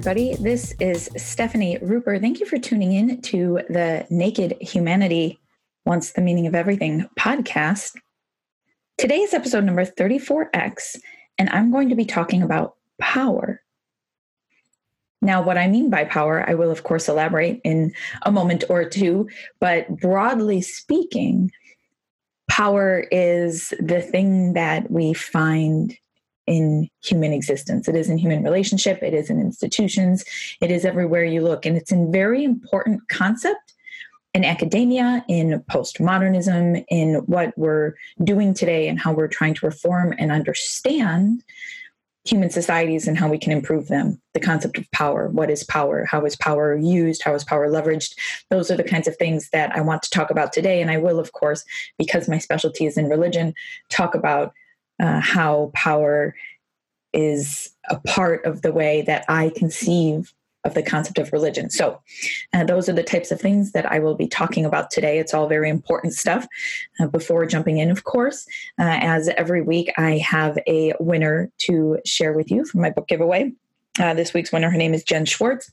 everybody. This is Stephanie Ruper. Thank you for tuning in to the Naked Humanity Wants the Meaning of Everything podcast. Today is episode number 34X, and I'm going to be talking about power. Now, what I mean by power, I will, of course, elaborate in a moment or two, but broadly speaking, power is the thing that we find in human existence. It is in human relationship, it is in institutions, it is everywhere you look. And it's a very important concept in academia, in postmodernism, in what we're doing today and how we're trying to reform and understand human societies and how we can improve them. The concept of power. What is power? How is power used? How is power leveraged? Those are the kinds of things that I want to talk about today. And I will, of course, because my specialty is in religion, talk about uh, how power is a part of the way that I conceive of the concept of religion. So, uh, those are the types of things that I will be talking about today. It's all very important stuff. Uh, before jumping in, of course, uh, as every week, I have a winner to share with you from my book giveaway. Uh, this week's winner, her name is Jen Schwartz.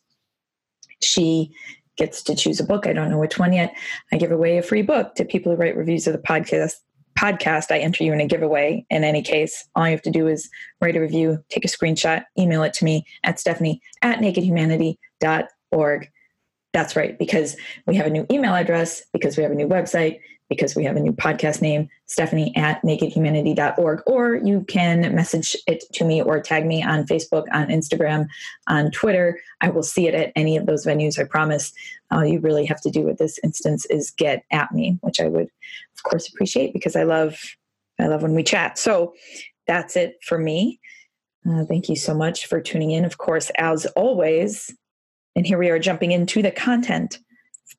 She gets to choose a book. I don't know which one yet. I give away a free book to people who write reviews of the podcast podcast, I enter you in a giveaway. In any case, all you have to do is write a review, take a screenshot, email it to me at stephanie at nakedhumanity.org. That's right, because we have a new email address, because we have a new website, because we have a new podcast name, Stephanie at nakedhumanity.org. Or you can message it to me or tag me on Facebook, on Instagram, on Twitter. I will see it at any of those venues, I promise. All you really have to do with this instance is get at me, which I would, of course, appreciate because I love I love when we chat. So that's it for me. Uh, thank you so much for tuning in. Of course, as always, and here we are jumping into the content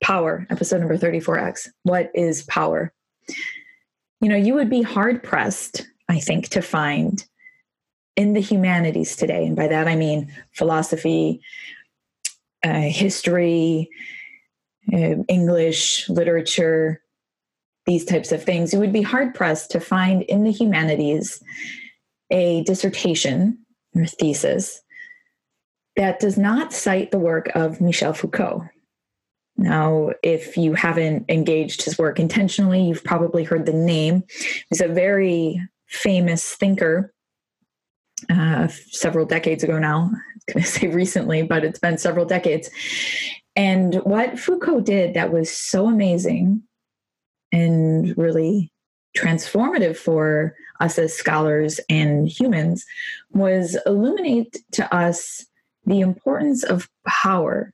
power, episode number 34X. What is power? You know, you would be hard pressed, I think, to find in the humanities today, and by that I mean philosophy, uh, history, uh, English, literature, these types of things, you would be hard pressed to find in the humanities a dissertation or thesis that does not cite the work of Michel Foucault. Now, if you haven't engaged his work intentionally, you've probably heard the name. He's a very famous thinker uh, several decades ago now. I going to say recently, but it's been several decades. And what Foucault did that was so amazing and really transformative for us as scholars and humans was illuminate to us the importance of power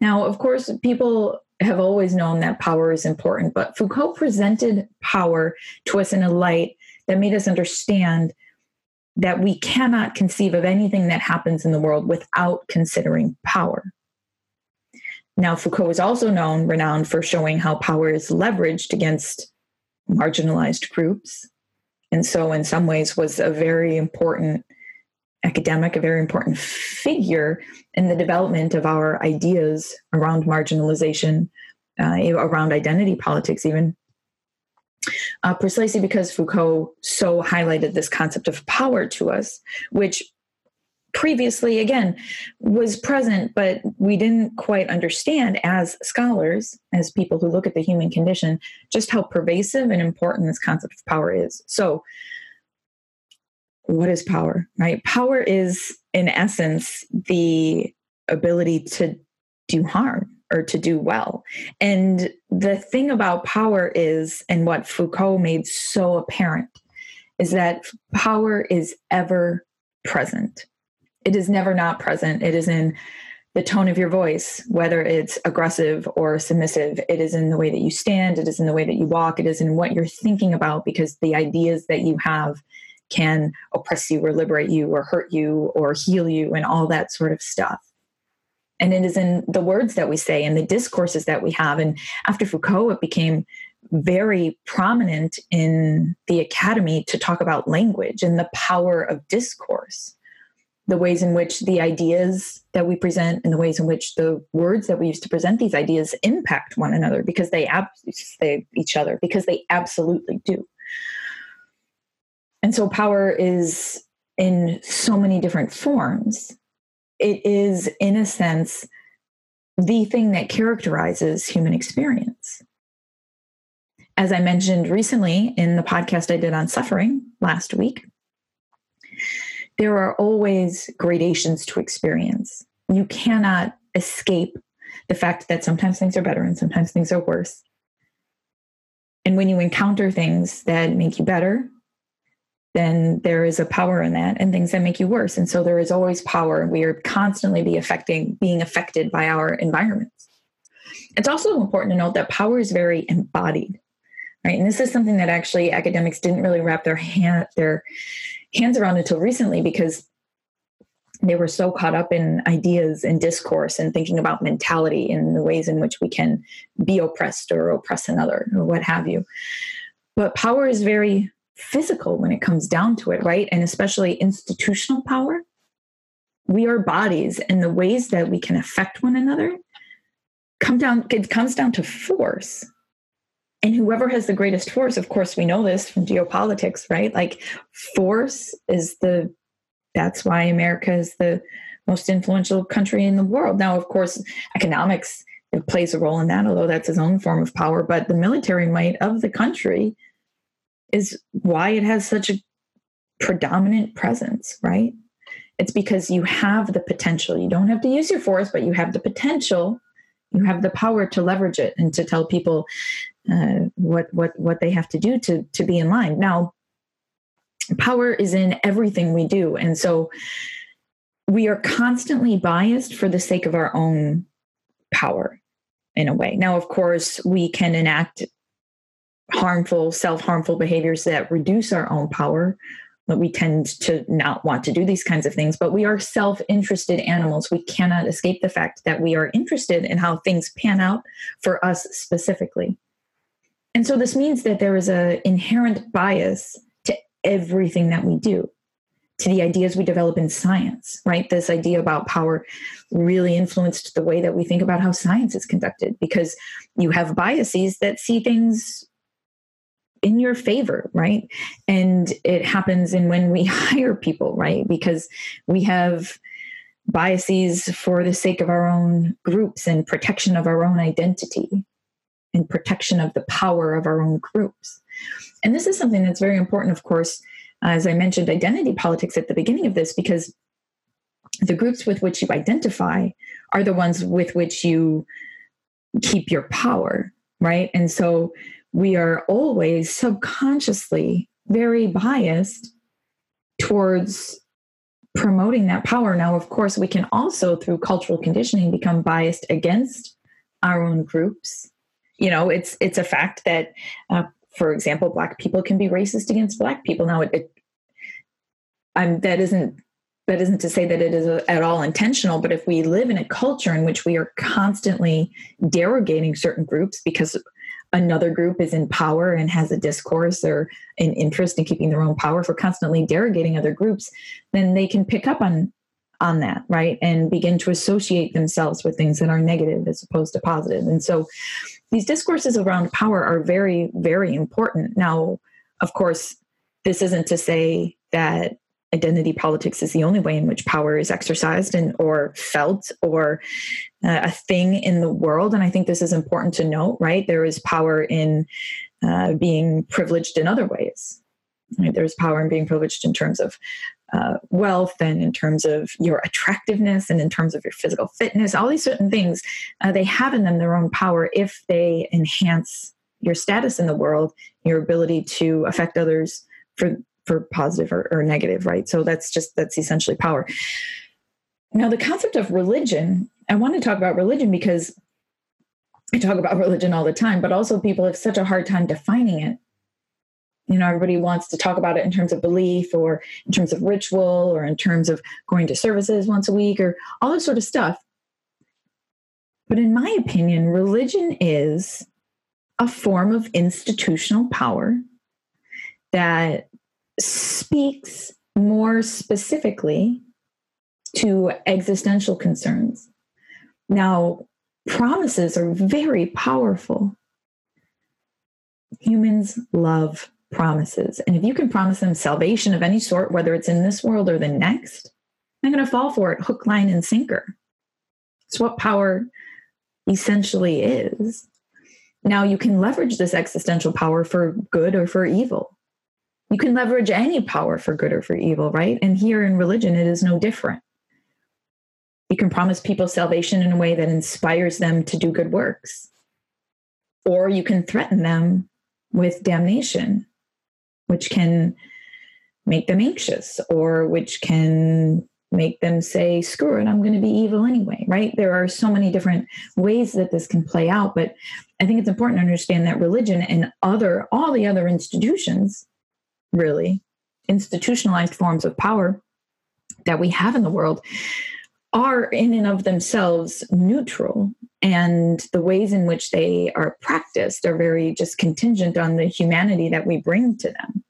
now, of course, people have always known that power is important, but Foucault presented power to us in a light that made us understand that we cannot conceive of anything that happens in the world without considering power. Now, Foucault is also known, renowned for showing how power is leveraged against marginalized groups. And so, in some ways, was a very important academic, a very important figure in the development of our ideas around marginalization, uh, around identity politics, even. Uh, precisely because Foucault so highlighted this concept of power to us, which previously, again, was present, but we didn't quite understand as scholars, as people who look at the human condition, just how pervasive and important this concept of power is. So, what is power, right? Power is, in essence, the ability to do harm or to do well. And the thing about power is, and what Foucault made so apparent, is that power is ever present. It is never not present. It is in the tone of your voice, whether it's aggressive or submissive. It is in the way that you stand. It is in the way that you walk. It is in what you're thinking about because the ideas that you have can oppress you or liberate you or hurt you or heal you and all that sort of stuff. And it is in the words that we say and the discourses that we have. And after Foucault, it became very prominent in the academy to talk about language and the power of discourse, the ways in which the ideas that we present and the ways in which the words that we use to present these ideas impact one another because they, ab- they each other because they absolutely do. And so power is in so many different forms. it is, in a sense, the thing that characterizes human experience. As I mentioned recently in the podcast I did on suffering last week, there are always gradations to experience. You cannot escape the fact that sometimes things are better and sometimes things are worse. And when you encounter things that make you better, then there is a power in that and things that make you worse. And so there is always power. We are constantly be affecting, being affected by our environments. It's also important to note that power is very embodied, right? And this is something that actually academics didn't really wrap their hand their hands around until recently because they were so caught up in ideas and discourse and thinking about mentality and the ways in which we can be oppressed or oppress another or what have you. But power is very physical when it comes down to it, right? And especially institutional power. We are bodies, and the ways that we can affect one another come down, it comes down to force. And whoever has the greatest force, of course, we know this from geopolitics, right? Like force is the that's why America is the most influential country in the world. Now, of course, economics plays a role in that, although that's its own form of power. But the military might of the country is why it has such a predominant presence, right? It's because you have the potential. You don't have to use your force, but you have the potential. You have the power to leverage it and to tell people uh, what what what they have to do to to be in line. Now, power is in everything we do. And so we are constantly biased for the sake of our own power in a way. Now, of course, we can enact harmful, self harmful behaviors that reduce our own power. But we tend to not want to do these kinds of things. But we are self interested animals. We cannot escape the fact that we are interested in how things pan out for us specifically. And so this means that there is an inherent bias to everything that we do to the ideas we develop in science, right? This idea about power really influenced the way that we think about how science is conducted because you have biases that see things in your favor, right? And it happens in when we hire people, right? Because we have biases for the sake of our own groups and protection of our own identity and protection of the power of our own groups. And this is something that's very important, of course, as I mentioned, identity politics at the beginning of this, because the groups with which you identify are the ones with which you keep your power, right? And so we are always subconsciously very biased towards promoting that power. Now, of course, we can also, through cultural conditioning, become biased against our own groups. You know, it's it's a fact that uh, for example, black people can be racist against black people. Now, it, it I'm, that isn't that isn't to say that it is at all intentional, but if we live in a culture in which we are constantly derogating certain groups because another group is in power and has a discourse or an interest in keeping their own power for constantly derogating other groups, then they can pick up on on that, right? And begin to associate themselves with things that are negative as opposed to positive. And so these discourses around power are very, very important. Now, of course, this isn't to say that identity politics is the only way in which power is exercised and or felt or uh, a thing in the world. And i think this is important to note right? There is power in uh, being privileged in other ways. Right? there's power in being privileged in terms of uh, wealth and in terms of your attractiveness and in terms of your physical fitness, all these certain things, uh, they have in them their own power if they enhance your status in the world, your ability to affect others for for positive or, or negative, right? So that's just that's essentially power. Now, the concept of religion, I want to talk about religion because I talk about religion all the time, but also people have such a hard time defining it you know everybody wants to talk about it in terms of belief or in terms of ritual or in terms of going to services once a week or all this sort of stuff but in my opinion religion is a form of institutional power that speaks more specifically to existential concerns now promises are very powerful humans love promises. And if you can promise them salvation of any sort, whether it's in this world or the next, I'm going to fall for it hook, line, and sinker. It's what power essentially is. Now, you can leverage this existential power for good or for evil. You can leverage any power for good or for evil, right? And here in religion, it is no different. You can promise people salvation in a way that inspires them to do good works, or you can threaten them with damnation, which can make them anxious or which can make them say, screw it, I'm going to be evil anyway, right? There are so many different ways that this can play out. But I think it's important to understand that religion and other, all the other institutions, really, institutionalized forms of power that we have in the world, are in and of themselves neutral. And the ways in which they are practiced are very just contingent on the humanity that we bring to them.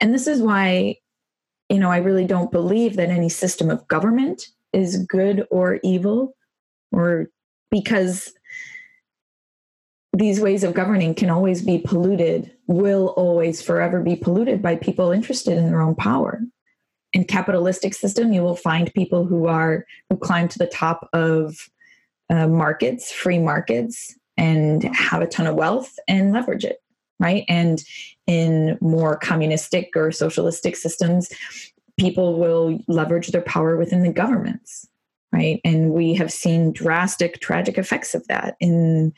And this is why you know, I really don't believe that any system of government is good or evil, or because these ways of governing can always be polluted, will always forever be polluted by people interested in their own power. In capitalistic system, you will find people who are who climb to the top of uh, markets, free markets, and have a ton of wealth and leverage it right? And in more communistic or socialistic systems, people will leverage their power within the governments, right? And we have seen drastic, tragic effects of that in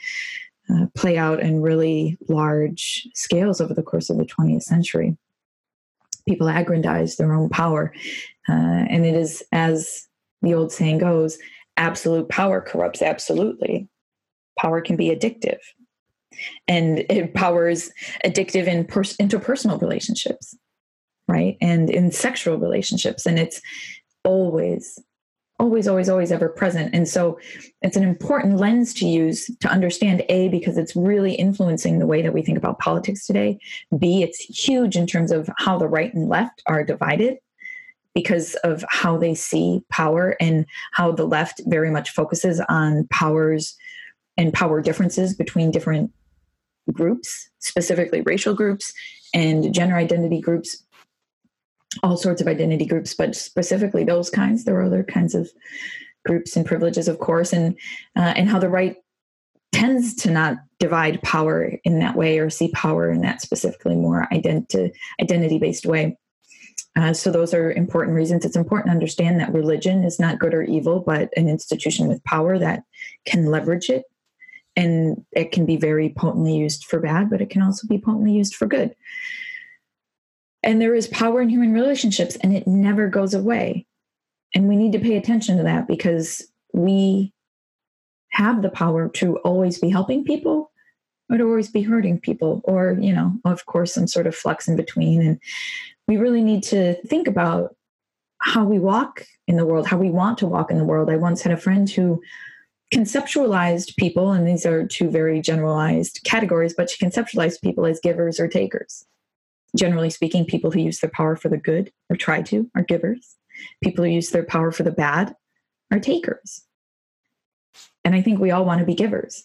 uh, play out in really large scales over the course of the 20th century. People aggrandize their own power, uh, and it is as the old saying goes: absolute power corrupts absolutely. Power can be addictive and it powers addictive in pers- interpersonal relationships right and in sexual relationships and it's always always always always ever present. And so it's an important lens to use to understand a because it's really influencing the way that we think about politics today. B it's huge in terms of how the right and left are divided because of how they see power and how the left very much focuses on powers and power differences between different groups, specifically racial groups and gender identity groups, all sorts of identity groups, but specifically those kinds. There are other kinds of groups and privileges, of course, and uh, and how the right tends to not divide power in that way or see power in that specifically more identi- identity based way. Uh, so those are important reasons. It's important to understand that religion is not good or evil, but an institution with power that can leverage it and it can be very potently used for bad, but it can also be potently used for good. And there is power in human relationships, and it never goes away. And we need to pay attention to that because we have the power to always be helping people or to always be hurting people, or, you know, of course, some sort of flux in between. And we really need to think about how we walk in the world, how we want to walk in the world. I once had a friend who conceptualized people, and these are two very generalized categories, but she conceptualized people as givers or takers. Generally speaking, people who use their power for the good or try to are givers. People who use their power for the bad are takers. And I think we all want to be givers.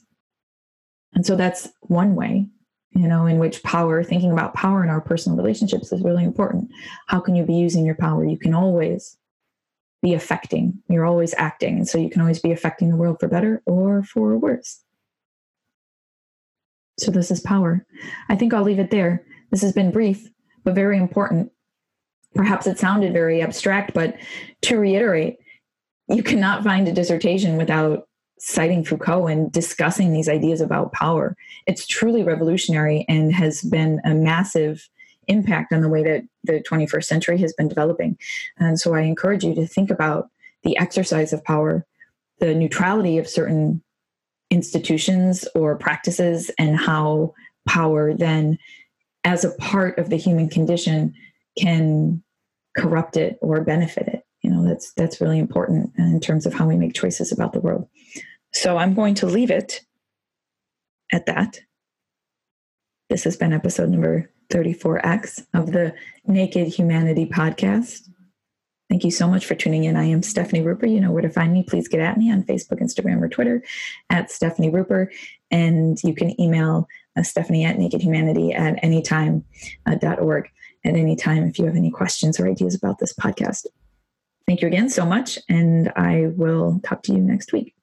And so that's one way, you know, in which power, thinking about power in our personal relationships is really important. How can you be using your power? You can always be affecting. You're always acting. And so you can always be affecting the world for better or for worse. So this is power. I think I'll leave it there. This has been brief, but very important. Perhaps it sounded very abstract, but to reiterate, you cannot find a dissertation without citing Foucault and discussing these ideas about power. It's truly revolutionary and has been a massive impact on the way that the 21st century has been developing. And so I encourage you to think about the exercise of power, the neutrality of certain institutions or practices, and how power then, as a part of the human condition, can corrupt it or benefit it. You know, that's that's really important in terms of how we make choices about the world. So I'm going to leave it at that. This has been episode number 34X of the Naked Humanity podcast. Thank you so much for tuning in. I am Stephanie Ruper. You know where to find me. Please get at me on Facebook, Instagram, or Twitter at Stephanie Ruper. And you can email uh, Stephanie at nakedhumanity at anytime.org uh, at any time if you have any questions or ideas about this podcast. Thank you again so much, and I will talk to you next week.